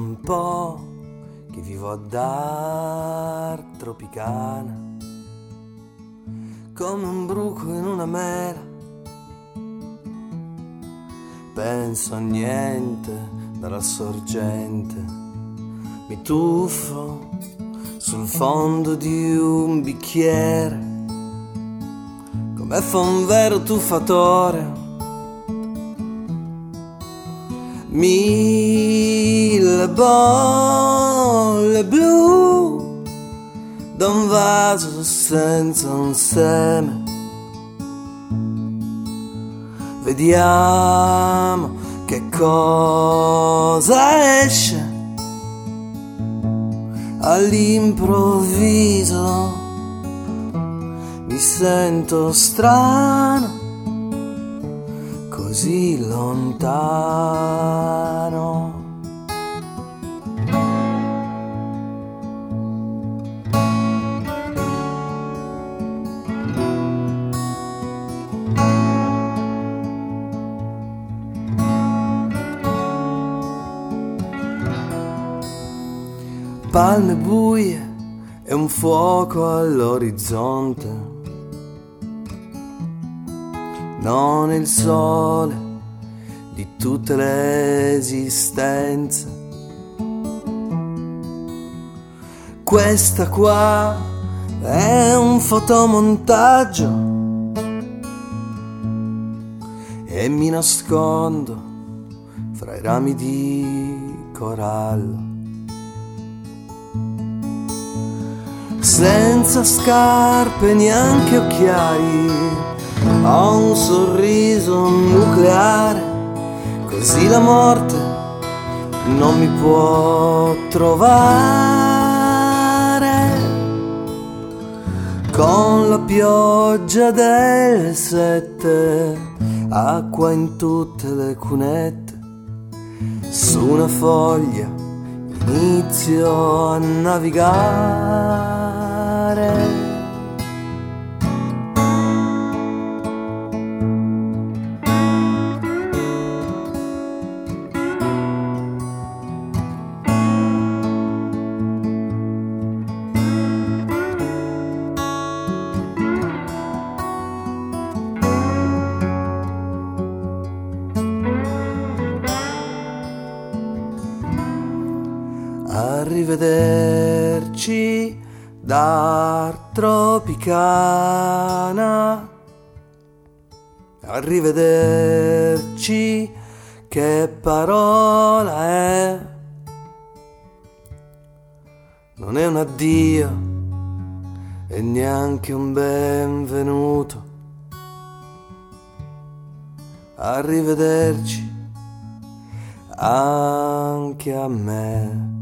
un po' che vivo ad Art Tropicana, come un bruco in una mela. Penso a niente dalla sorgente, mi tuffo sul fondo di un bicchiere, come fa un vero tuffatore. Mille bolle blu da un vaso senza un seme. Vediamo che cosa esce all'improvviso. Mi sento strano così lontano. Palme buie e un fuoco all'orizzonte non il sole di tutte le esistenze. Questa qua è un fotomontaggio e mi nascondo fra i rami di corallo. Senza scarpe neanche occhiali ho un sorriso nucleare, così la morte non mi può trovare. Con la pioggia delle sette, acqua in tutte le cunette, su una foglia inizio a navigare. Arrivederci da Tropicana. Arrivederci, che parola è? Non è un addio e neanche un benvenuto. Arrivederci anche a me.